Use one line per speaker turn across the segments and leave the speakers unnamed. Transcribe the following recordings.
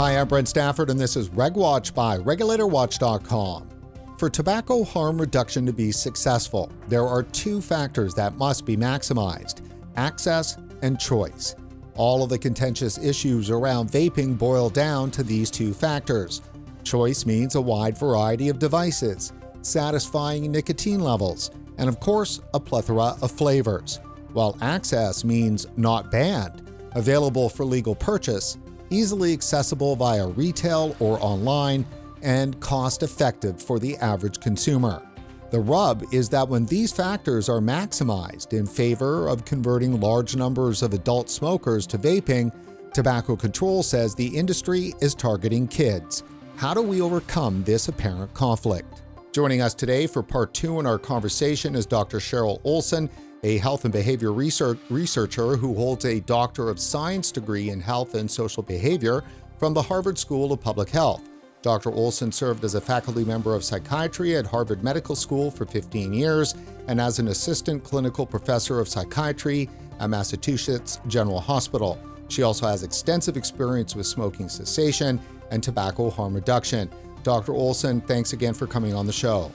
Hi, I'm Brent Stafford, and this is RegWatch by RegulatorWatch.com. For tobacco harm reduction to be successful, there are two factors that must be maximized access and choice. All of the contentious issues around vaping boil down to these two factors. Choice means a wide variety of devices, satisfying nicotine levels, and of course, a plethora of flavors. While access means not banned, available for legal purchase, easily accessible via retail or online, and cost effective for the average consumer. The rub is that when these factors are maximized in favor of converting large numbers of adult smokers to vaping, Tobacco Control says the industry is targeting kids. How do we overcome this apparent conflict? Joining us today for part two in our conversation is Dr. Cheryl Olson, a health and behavior research researcher who holds a Doctor of Science degree in health and social behavior from the Harvard School of Public Health. Dr. Olson served as a faculty member of psychiatry at Harvard Medical School for 15 years and as an assistant clinical professor of psychiatry at Massachusetts General Hospital. She also has extensive experience with smoking cessation and tobacco harm reduction. Dr. Olson, thanks again for coming on the show.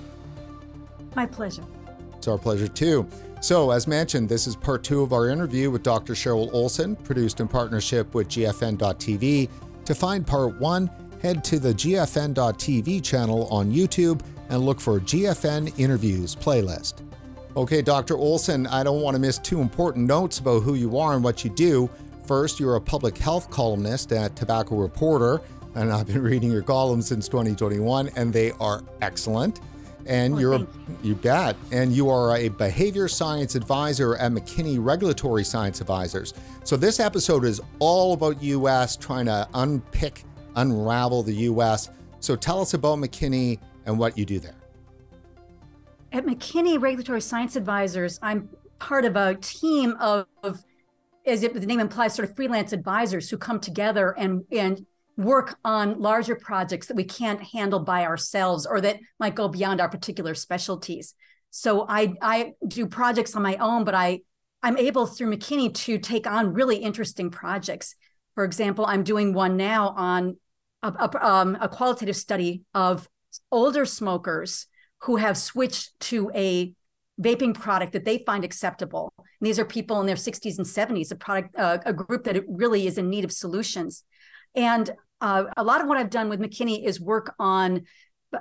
My pleasure.
It's our pleasure too. So, as mentioned, this is part two of our interview with Dr. Cheryl Olson, produced in partnership with GFN.TV. To find part one, head to the GFN.TV channel on YouTube and look for GFN Interviews playlist. Okay, Dr. Olson, I don't want to miss two important notes about who you are and what you do. First, you're a public health columnist at Tobacco Reporter, and I've been reading your columns since 2021, and they are excellent and
Oh,
you're a, you bet, and you are a behavior science advisor at McKinney Regulatory Science Advisors. So this episode is all about US trying to unpick, unravel the US. So tell us about McKinney and what you do there.
At McKinney Regulatory Science Advisors, I'm part of a team of, of as it, the name implies, sort of freelance advisors who come together and and work on larger projects that we can't handle by ourselves or that might go beyond our particular specialties. So I I do projects on my own, but I I'm able through McKinney to take on really interesting projects. For example, I'm doing one now on a, a, um, a qualitative study of older smokers who have switched to a vaping product that they find acceptable. And these are people in their 60s and 70s, a product, uh, a group that really is in need of solutions. And uh, a lot of what I've done with McKinney is work on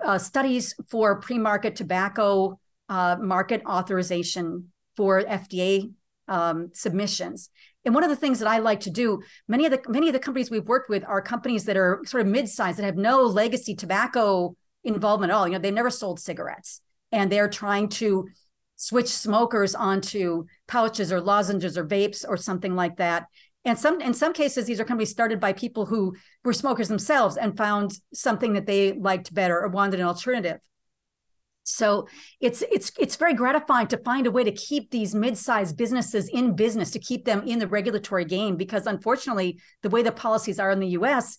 uh, studies for pre-market tobacco uh, market authorization for FDA um, submissions. And one of the things that I like to do, many of the many of the companies we've worked with are companies that are sort of mid-sized that have no legacy tobacco involvement at all. You know, they've never sold cigarettes, and they're trying to switch smokers onto pouches or lozenges or vapes or something like that. And some in some cases, these are companies started by people who were smokers themselves and found something that they liked better or wanted an alternative. So it's it's it's very gratifying to find a way to keep these mid-sized businesses in business, to keep them in the regulatory game, because unfortunately, the way the policies are in the US,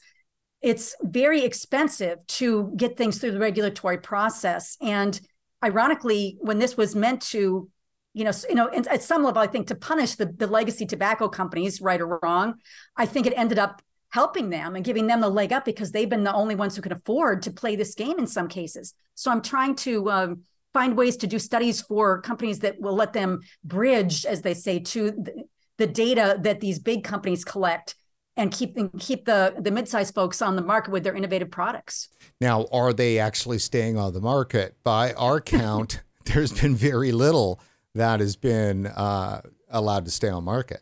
it's very expensive to get things through the regulatory process. And ironically, when this was meant to, you know, you know, at some level, I think to punish the, the legacy tobacco companies, right or wrong, I think it ended up helping them and giving them the leg up because they've been the only ones who can afford to play this game in some cases. So I'm trying to um, find ways to do studies for companies that will let them bridge, as they say, to the, the data that these big companies collect and keep and keep the the mid-sized folks on the market with their innovative products.
Now, are they actually staying on the market? By our count, there's been very little that has been uh, allowed to stay on market.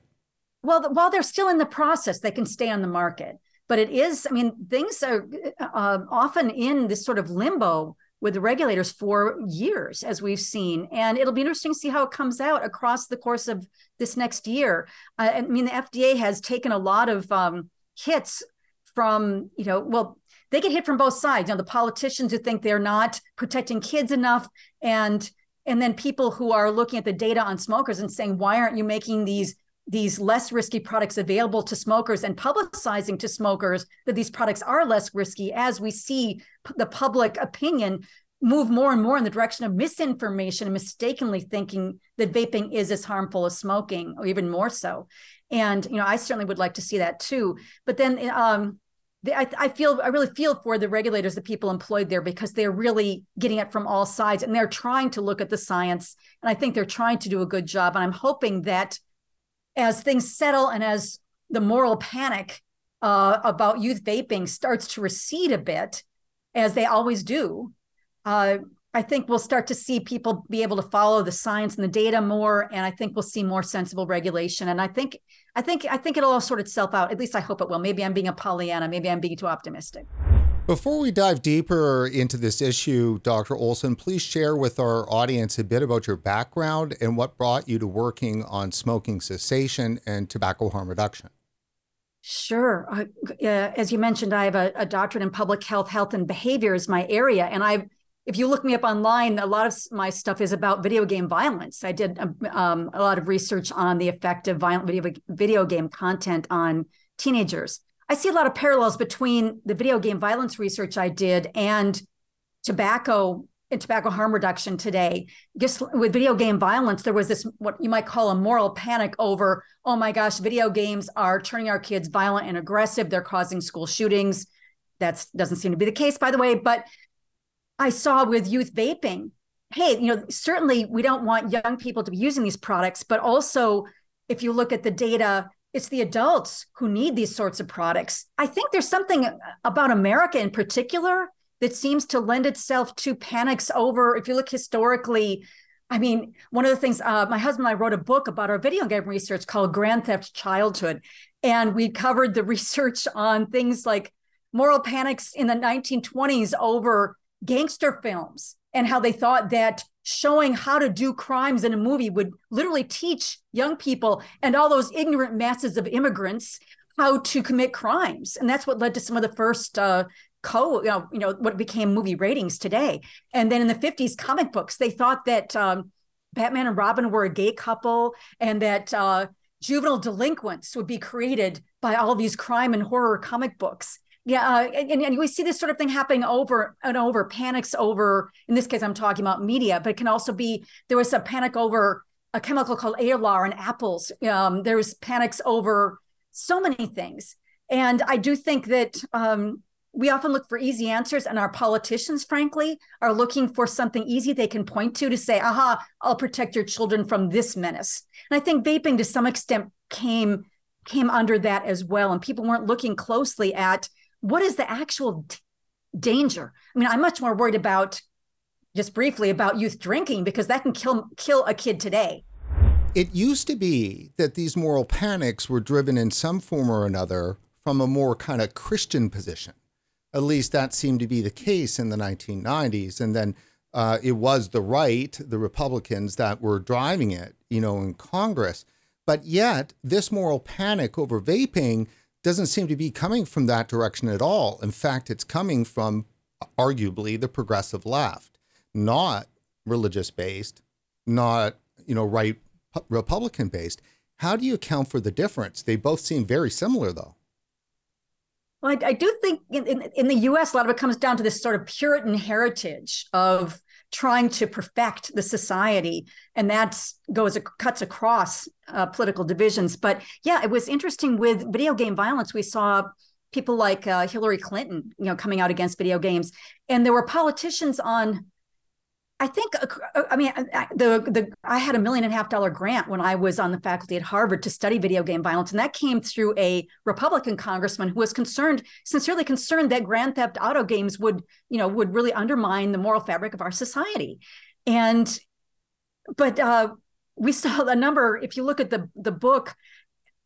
Well, while they're still in the process, they can stay on the market. But it is, I mean, things are uh, often in this sort of limbo with the regulators for years, as we've seen. And it'll be interesting to see how it comes out across the course of this next year. Uh, I mean, the FDA has taken a lot of um, hits from, you know, well, they get hit from both sides. You know, the politicians who think they're not protecting kids enough, and and then people who are looking at the data on smokers and saying, why aren't you making these these less risky products available to smokers and publicizing to smokers that these products are less risky? As we see the public opinion move more and more in the direction of misinformation and mistakenly thinking that vaping is as harmful as smoking or even more so. And you know i certainly would like to see that too. But then um, I, I feel I really feel for the regulators, the people employed there, because they're really getting it from all sides, and they're trying to look at the science, and I think they're trying to do a good job. And I'm hoping that as things settle and as the moral panic uh, about youth vaping starts to recede a bit, as they always do, uh, I think we'll start to see people be able to follow the science and the data more, and I think we'll see more sensible regulation. And I think, I think, I think it'll all sort itself out. At least I hope it will. Maybe I'm being a Pollyanna. Maybe I'm being too optimistic.
Before we dive deeper into this issue, Dr. Olson, please share with our audience a bit about your background and what brought you to working on smoking cessation and tobacco harm reduction.
Sure. Uh, as you mentioned, I have a, a doctorate in public health, health, and behavior is my area, and I've if you look me up online, a lot of my stuff is about video game violence. I did um, um, a lot of research on the effect of violent video, video game content on teenagers. I see a lot of parallels between the video game violence research I did and tobacco and tobacco harm reduction today. Just with video game violence, there was this what you might call a moral panic over, oh my gosh, video games are turning our kids violent and aggressive. They're causing school shootings. That doesn't seem to be the case, by the way. But I saw with youth vaping, hey, you know, certainly we don't want young people to be using these products, but also if you look at the data, it's the adults who need these sorts of products. I think there's something about America in particular that seems to lend itself to panics over, if you look historically, I mean, one of the things, uh, my husband and I wrote a book about our video game research called Grand Theft Childhood. And we covered the research on things like moral panics in the 1920s over gangster films and how they thought that showing how to do crimes in a movie would literally teach young people and all those ignorant masses of immigrants how to commit crimes. And that's what led to some of the first uh, co you know, you know what became movie ratings today. And then in the 50s comic books they thought that um, batman and robin were a gay couple and that uh, juvenile delinquents would be created by all these crime and horror comic books yeah, uh, and, and we see this sort of thing happening over and over. Panics over, in this case, I'm talking about media, but it can also be there was a panic over a chemical called Alar in apples. Um, there's panics over so many things, and I do think that um, we often look for easy answers, and our politicians, frankly, are looking for something easy they can point to to say, "Aha, I'll protect your children from this menace." And I think vaping, to some extent, came came under that as well, and people weren't looking closely at what is the actual danger? I mean, I'm much more worried about just briefly about youth drinking because that can kill kill a kid today.
It used to be that these moral panics were driven in some form or another from a more kind of Christian position. At least that seemed to be the case in the 1990s. And then uh, it was the right, the Republicans, that were driving it, you know, in Congress. But yet, this moral panic over vaping doesn't seem to be coming from that direction at all. In fact, it's coming from arguably the progressive left, not religious based, not you know right Republican based. How do you account for the difference? They both seem very similar, though.
Well, I, I do think in, in, in, the U.S., a lot of it comes down to this sort of Puritan heritage of trying to perfect the society. And that goes cuts across uh, political divisions. But yeah it was interesting with video game violence. We saw people like uh, hillary clinton you know coming out against video games. And there were politicians on I think uh, I mean the the I had a million and a half dollar grant when I was on the faculty at Harvard to study video game violence, and that came through a Republican congressman who was concerned, sincerely concerned that grand theft auto games would you know would really undermine the moral fabric of our society, and but uh, we saw a number. If you look at the the book,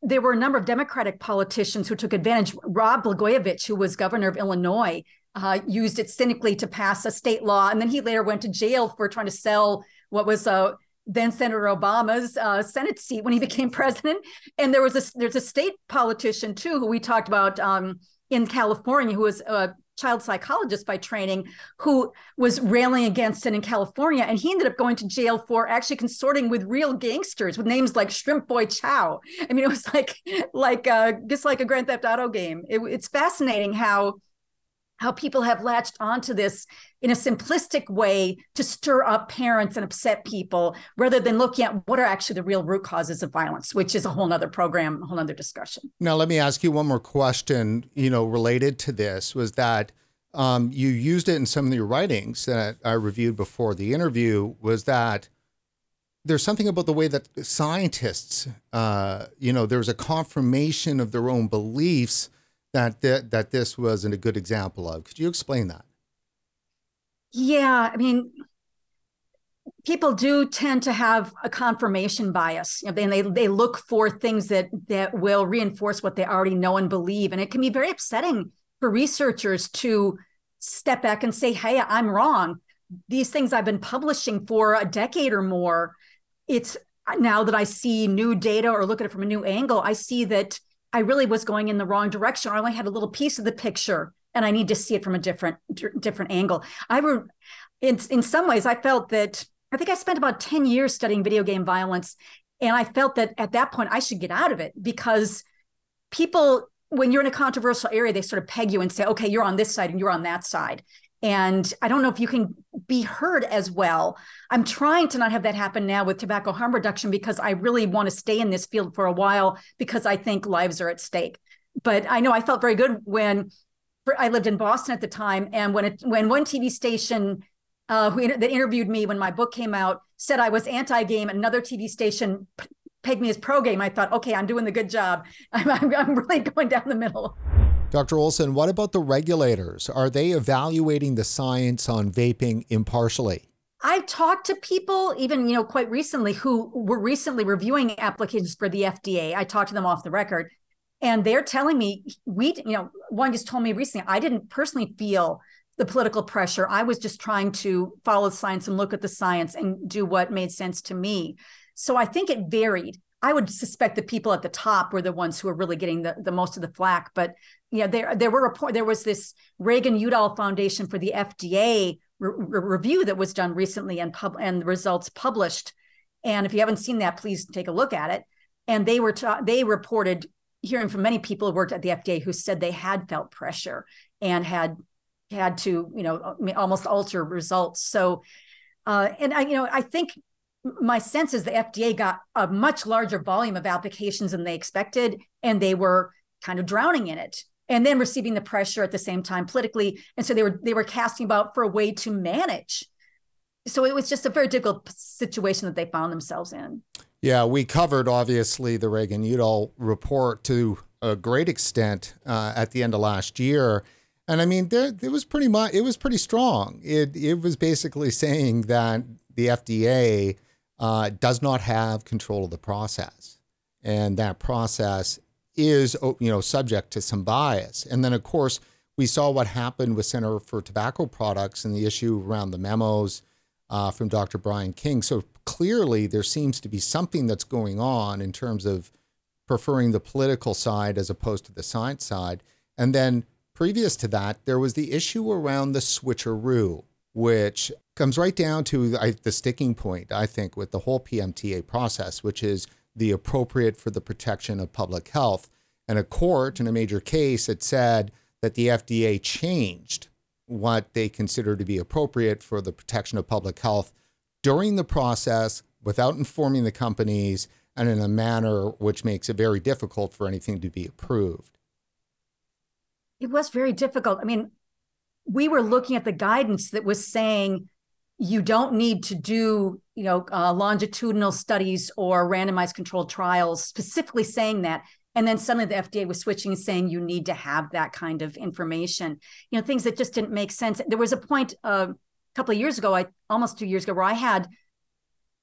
there were a number of Democratic politicians who took advantage. Rod Blagojevich, who was governor of Illinois, uh, used it cynically to pass a state law. And then he later went to jail for trying to sell what was uh, then Senator Obama's uh, Senate seat when he became president. And there was a there's a state politician too who we talked about um, in California who was a child psychologist by training who was railing against it in California. And he ended up going to jail for actually consorting with real gangsters with names like Shrimp Boy Chow. I mean, it was like like uh, just like a Grand Theft Auto game. It, it's fascinating how how people have latched onto this in a simplistic way to stir up parents and upset people rather than looking at what are actually the real root causes of violence which is a whole nother program a whole nother discussion.
Now let me ask you one more question you know related to this was that um, you used it in some of your writings that i reviewed before the interview was that there's something about the way that scientists uh, you know there's a confirmation of their own beliefs that th- that this wasn't a good example of. Could you explain that?
Yeah, I mean, people do tend to have a confirmation bias, You and they they look for things that that will reinforce what they already know and believe, and it can be very upsetting for researchers to step back and say, "Hey, I'm wrong. These things I've been publishing for a decade or more. It's now that I see new data or look at it from a new angle, I see that." I really was going in the wrong direction, I only had a little piece of the picture, and I need to see it from a different different angle. I were in in some ways, I felt that I think I spent about ten years studying video game violence, and I felt that at that point I should get out of it because people, when you're in a controversial area, they sort of peg you and say, "Okay, you're on this side and you're on that side." And I don't know if you can be heard as well. I'm trying to not have that happen now with tobacco harm reduction because I really want to stay in this field for a while because I think lives are at stake. But I know I felt very good when I lived in Boston at the time, and when it when one TV station uh, who that interviewed me when my book came out said I was anti-game, another TV station pegged me as pro-game. I thought, okay, I'm doing the good job. I'm, I'm, I'm really going down the middle.
Dr. Olson, what about the regulators? Are they evaluating the science on vaping impartially?
I've talked to people, even you know, quite recently, who were recently reviewing applications for the FDA. I talked to them off the record, and they're telling me we, you know, one just told me recently, I didn't personally feel the political pressure. I was just trying to follow the science and look at the science and do what made sense to me. So I think it varied. I would suspect the people at the top were the ones who were really getting the, the most of the flack. But yeah, there there were report there was this Reagan Udall Foundation for the FDA re- review that was done recently and pub and the results published. And if you haven't seen that, please take a look at it. And they were ta- they reported hearing from many people who worked at the FDA who said they had felt pressure and had had to you know almost alter results. So, uh, and I you know I think my sense is the FDA got a much larger volume of applications than they expected, and they were kind of drowning in it and then receiving the pressure at the same time politically. And so they were they were casting about for a way to manage. So it was just a very difficult situation that they found themselves in.
Yeah we covered obviously the reagan udall report to a great extent uh, at the end of last year. And i mean there it was pretty much it was pretty strong. It it was basically saying that the fda uh, does not have control of the process and that process is oh, you know subject to some bias. And then of course we saw what happened with Center for Tobacco Products and the issue around the memos uh, from Dr. Brian King. So clearly there seems to be something that's going on in terms of preferring the political side as opposed to the science side. And then previous to that, there was the issue around the switcheroo, which comes right down to the sticking point, I think, with the whole PMTA process, which is the appropriate for the protection of public health. And a court in a major case had said that the FDA changed what they consider to be appropriate for the protection of public health during the process without informing the companies and in a manner which makes it very difficult for anything to be approved.
It was very difficult. I mean, we were looking at the guidance that was saying you don't need to do you know uh, longitudinal studies or randomized controlled trials specifically saying that. And then suddenly the fda was switching and saying you need to have that kind of information you know things that just didn't make sense. There was a point uh, a couple of years ago i almost two years ago where i had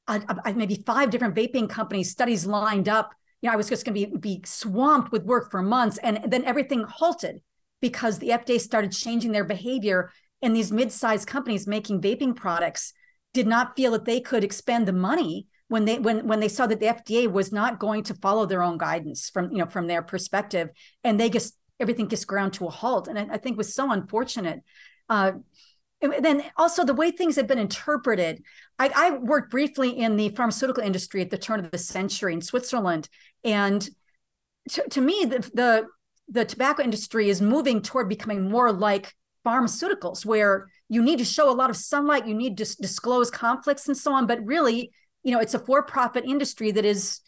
uh, maybe five different vaping companies studies lined up. You know i was just going to be, be swamped with work for months and then everything halted because the fda started changing their behavior and these mid-sized companies making vaping products did not feel that they could expend the money when they when when they saw that the FDA was not going to follow their own guidance from you know from their perspective, and they just everything just ground to a halt, and I, I think was so unfortunate. Uh, then also the way things have been interpreted. I, I, worked briefly in the pharmaceutical industry at the turn of the century in Switzerland, and to, to me, the, the the tobacco industry is moving toward becoming more like pharmaceuticals where you need to show a lot of sunlight, you need to disclose conflicts and so on. But really, you know, it's a for-profit industry that is,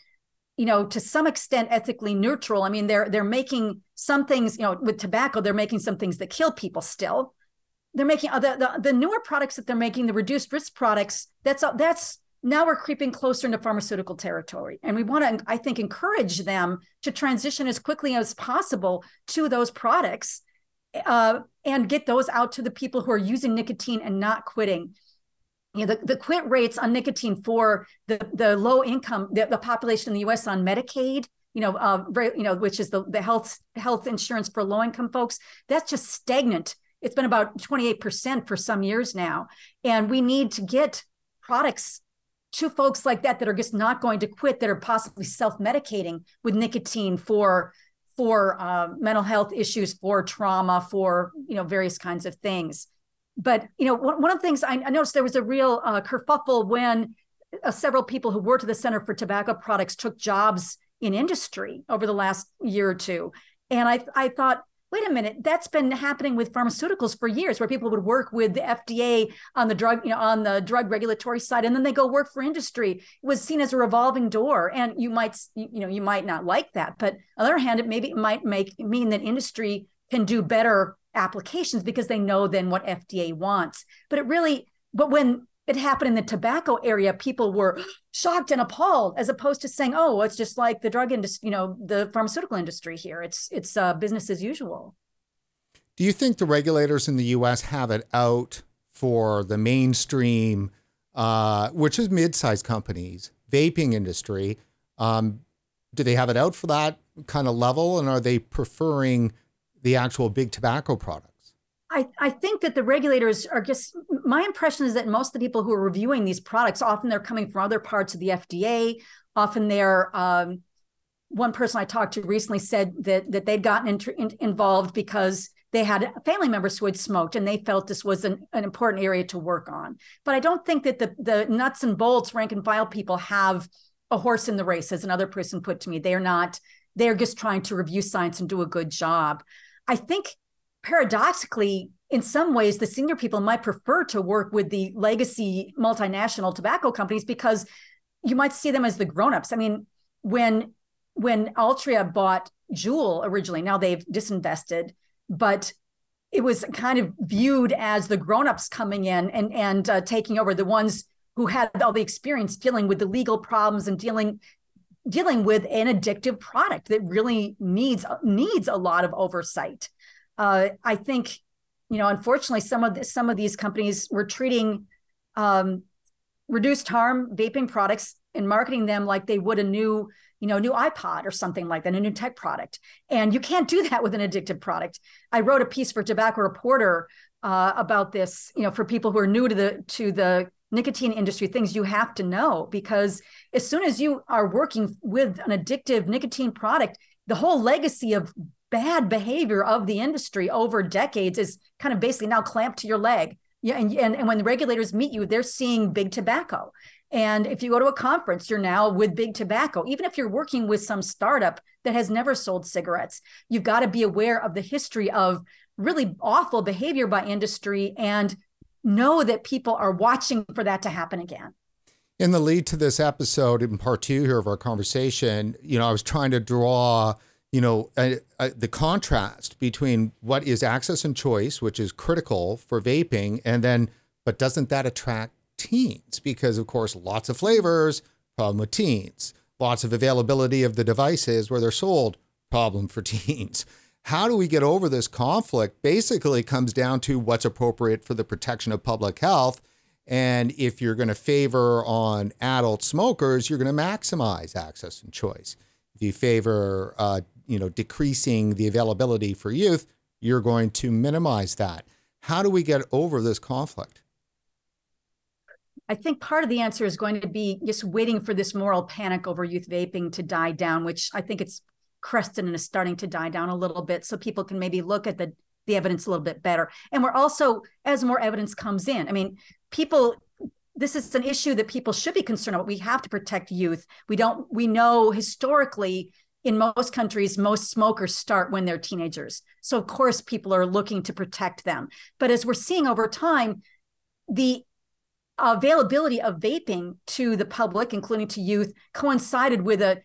you know, to some extent ethically neutral. I mean, they're they're making some things, you know, with tobacco, they're making some things that kill people still. They're making the, the, the newer products that they're making, the reduced risk products. That's that's now we're creeping closer into pharmaceutical territory and we want to i think encourage them to transition as quickly as possible to those products uh, and get those out to the people who are using nicotine and not quitting. You know, the, the quit rates on nicotine for the, the low income, the, the population in the US on Medicaid, you know, uh, you know, which is the, the health health insurance for low income folks, that's just stagnant. It's been about 28% for some years now. And we need to get products to folks like that that are just not going to quit, that are possibly self-medicating with nicotine for for uh, mental health issues, for trauma, for you know various kinds of things. But you know, one, of the things I, I, noticed there was a real uh, kerfuffle when uh, several people who worked at the Center for Tobacco Products took jobs in industry over the last year or two, and I I thought wait a minute, that's been happening with pharmaceuticals for years, where people would work with the FDA on the drug, you know, on the drug regulatory side, and then they go work for industry. It was seen as a revolving door, and you might, you know, you might not like that, but on the other hand, it maybe it might make mean that industry can do better applications because they know then what FDA wants. But it really, but when it happened in the tobacco area, people were shocked and appalled, as opposed to saying, "Oh, it's just like the drug industry, you know, the pharmaceutical industry here. It's it's uh, business as usual."
Do you think the regulators in the U.S. have it out for the mainstream, uh, which is mid-sized companies, vaping industry? Um, do they have it out for that kind of level, and are they preferring the actual big tobacco product?
I, I think that the regulators are just my impression is that most of the people who are reviewing these products often they're coming from other parts of the FDA. Often they're um, one person I talked to recently said that that they'd gotten in, in, involved because they had family members who had smoked and they felt this was an, an important area to work on. But I don't think that the the nuts and bolts rank and file people have a horse in the race, as another person put to me. They are not. They're just trying to review science and do a good job. I think paradoxically, in some ways, the senior people might prefer to work with the legacy multinational tobacco companies because you might see them as the grown-ups. I mean, when when Altria bought Juul originally, now they've disinvested, but it was kind of viewed as the grown-ups coming in and and uh, taking over the ones who had all the experience dealing with the legal problems and dealing dealing with an addictive product that really needs needs a lot of oversight uh, I think, you know, unfortunately, some of the, some of these companies were treating um, reduced harm vaping products and marketing them like they would a new, you know, new iPod or something like that, a new tech product. And you can't do that with an addictive product. I wrote a piece for Tobacco Reporter uh, about this, you know, for people who are new to the to the nicotine industry, things you have to know because as soon as you are working with an addictive nicotine product, the whole legacy of bad behavior of the industry over decades is kind of basically now clamped to your leg. Yeah, and, and, and when the regulators meet you, they're seeing big tobacco. And if you go to a conference, you're now with big tobacco. Even if you're working with some startup that has never sold cigarettes, you've got to be aware of the history of really awful behavior by industry and know that people are watching for that to happen again.
In the lead to this episode, in part two here of our conversation, you know, I was trying to draw you know, the contrast between what is access and choice, which is critical for vaping, and then, but doesn't that attract teens? Because, of course, lots of flavors, problem with teens. Lots of availability of the devices where they're sold, problem for teens. How do we get over this conflict? Basically, it comes down to what's appropriate for the protection of public health. And if you're going to favor on adult smokers, you're going to maximize access and choice. If you favor uh, you know, decreasing the availability for youth, you're going to minimize that. How do we get over this conflict?
I think part of the answer is going to be just waiting for this moral panic over youth vaping to die down, which I think it's crested and is starting to die down a little bit so people can maybe look at the the evidence a little bit better. And we're also as more evidence comes in. I mean, people this is an issue that people should be concerned about. We have to protect youth. We don't we know historically in most countries, most smokers start when they're teenagers. So, of course, people are looking to protect them. But as we're seeing over time, the availability of vaping to the public, including to youth, coincided with a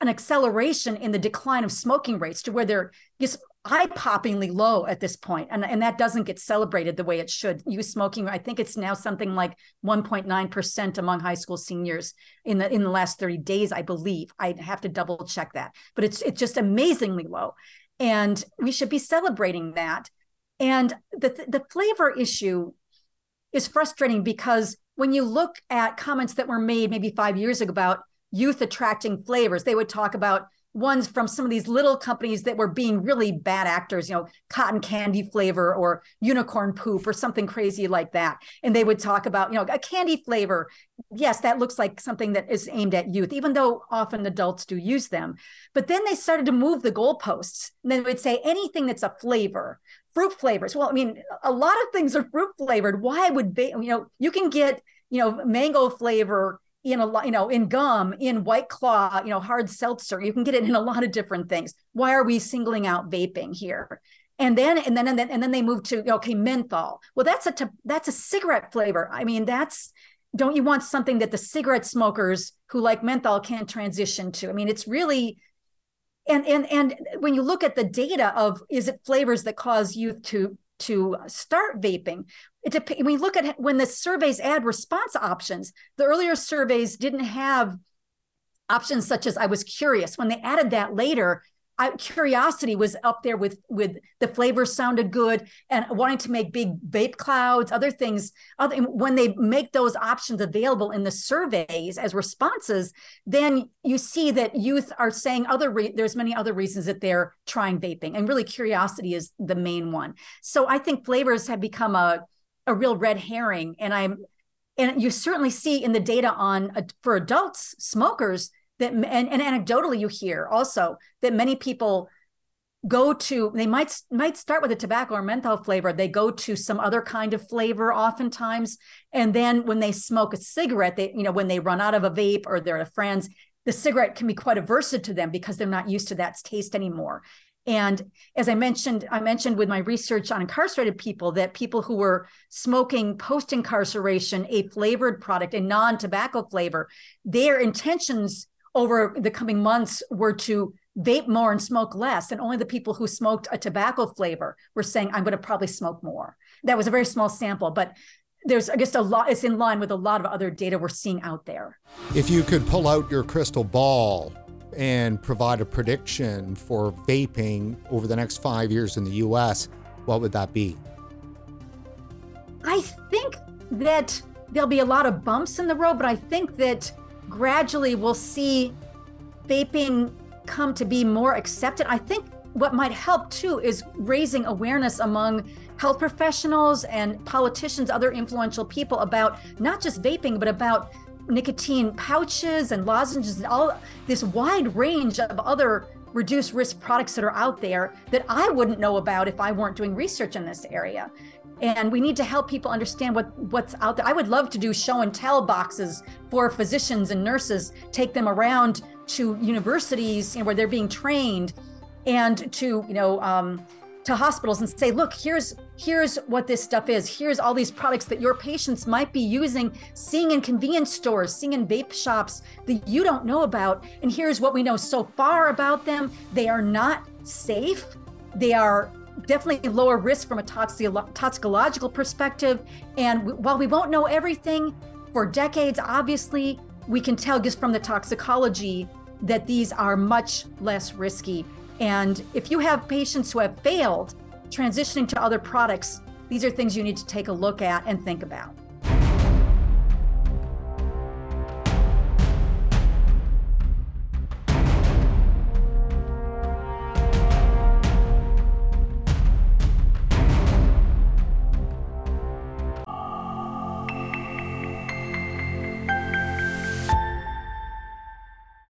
an acceleration in the decline of smoking rates to where they're just eye-poppingly low at this point and, and that doesn't get celebrated the way it should. Youth smoking i think it's now something like 1.9% among high school seniors in the in the last 30 days i believe. I have to double check that but it's it's just amazingly low. And we should be celebrating that. And the the flavor issue is frustrating because when you look at comments that were made maybe 5 years ago about youth attracting flavors they would talk about ones from some of these little companies that were being really bad actors, you know, cotton candy flavor or unicorn poop or something crazy like that. And they would talk about, you know, a candy flavor. Yes, that looks like something that is aimed at youth, even though often adults do use them. But then they started to move the goalposts. And then would say anything that's a flavor, fruit flavors. Well, I mean, a lot of things are fruit flavored. Why would they, you know, you can get, you know, mango flavor in a lot, you know, in gum, in white claw, you know, hard seltzer. You can get it in a lot of different things. Why are we singling out vaping here? And then and then and then and then they move to okay, menthol. Well, that's a that's a cigarette flavor. I mean, that's don't you want something that the cigarette smokers who like menthol can transition to? I mean, it's really and and and when you look at the data of is it flavors that cause youth to to start vaping it you look at when the surveys add response options the earlier surveys didn't have options such as i was curious. When they added that later I, curiosity was up there with with the flavors sounded good and wanting to make big vape clouds other things other, when they make those options available in the surveys as responses then you see that youth are saying other re- there's many other reasons that they're trying vaping and really curiosity is the main one. So i think flavors have become a a real red herring. And i'm and you certainly see in the data on uh, for adults smokers that and, and anecdotally you hear also that many people go to they might might start with a tobacco or menthol flavor. They go to some other kind of flavor oftentimes. And then when they smoke a cigarette they you know when they run out of a vape or they're friends the cigarette can be quite aversive to them because they're not used to that taste anymore and as I mentioned, I mentioned with my research on incarcerated people that people who were smoking post incarceration a flavored product, a non tobacco flavor, their intentions over the coming months were to vape more and smoke less. And only the people who smoked a tobacco flavor were saying, I'm going to probably smoke more. That was a very small sample, but there's I guess a lot it's in line with a lot of other data we're seeing out there.
If you could pull out your crystal ball and provide a prediction for vaping over the next five years in the US, what would that be?
I think that there'll be a lot of bumps in the road, but I think that gradually we'll see vaping come to be more accepted. I think what might help too is raising awareness among health professionals and politicians, other influential people about not just vaping, but about nicotine pouches and lozenges and all this wide range of other reduced risk products that are out there that I wouldn't know about if I weren't doing research in this area. And we need to help people understand what what's out there. I would love to do show and tell boxes for physicians and nurses take them around to universities you know, where they're being trained and to you know um, to hospitals and say look here's here's what this stuff is here's all these products that your patients might be using seeing in convenience stores seeing in vape shops that you don't know about and here's what we know so far about them they are not safe they are definitely lower risk from a toxicological perspective. And while we won't know everything for decades, obviously, we can tell just from the toxicology that these are much less risky. And if you have patients who have failed transitioning to other products, these are things you need to take a look at and think about.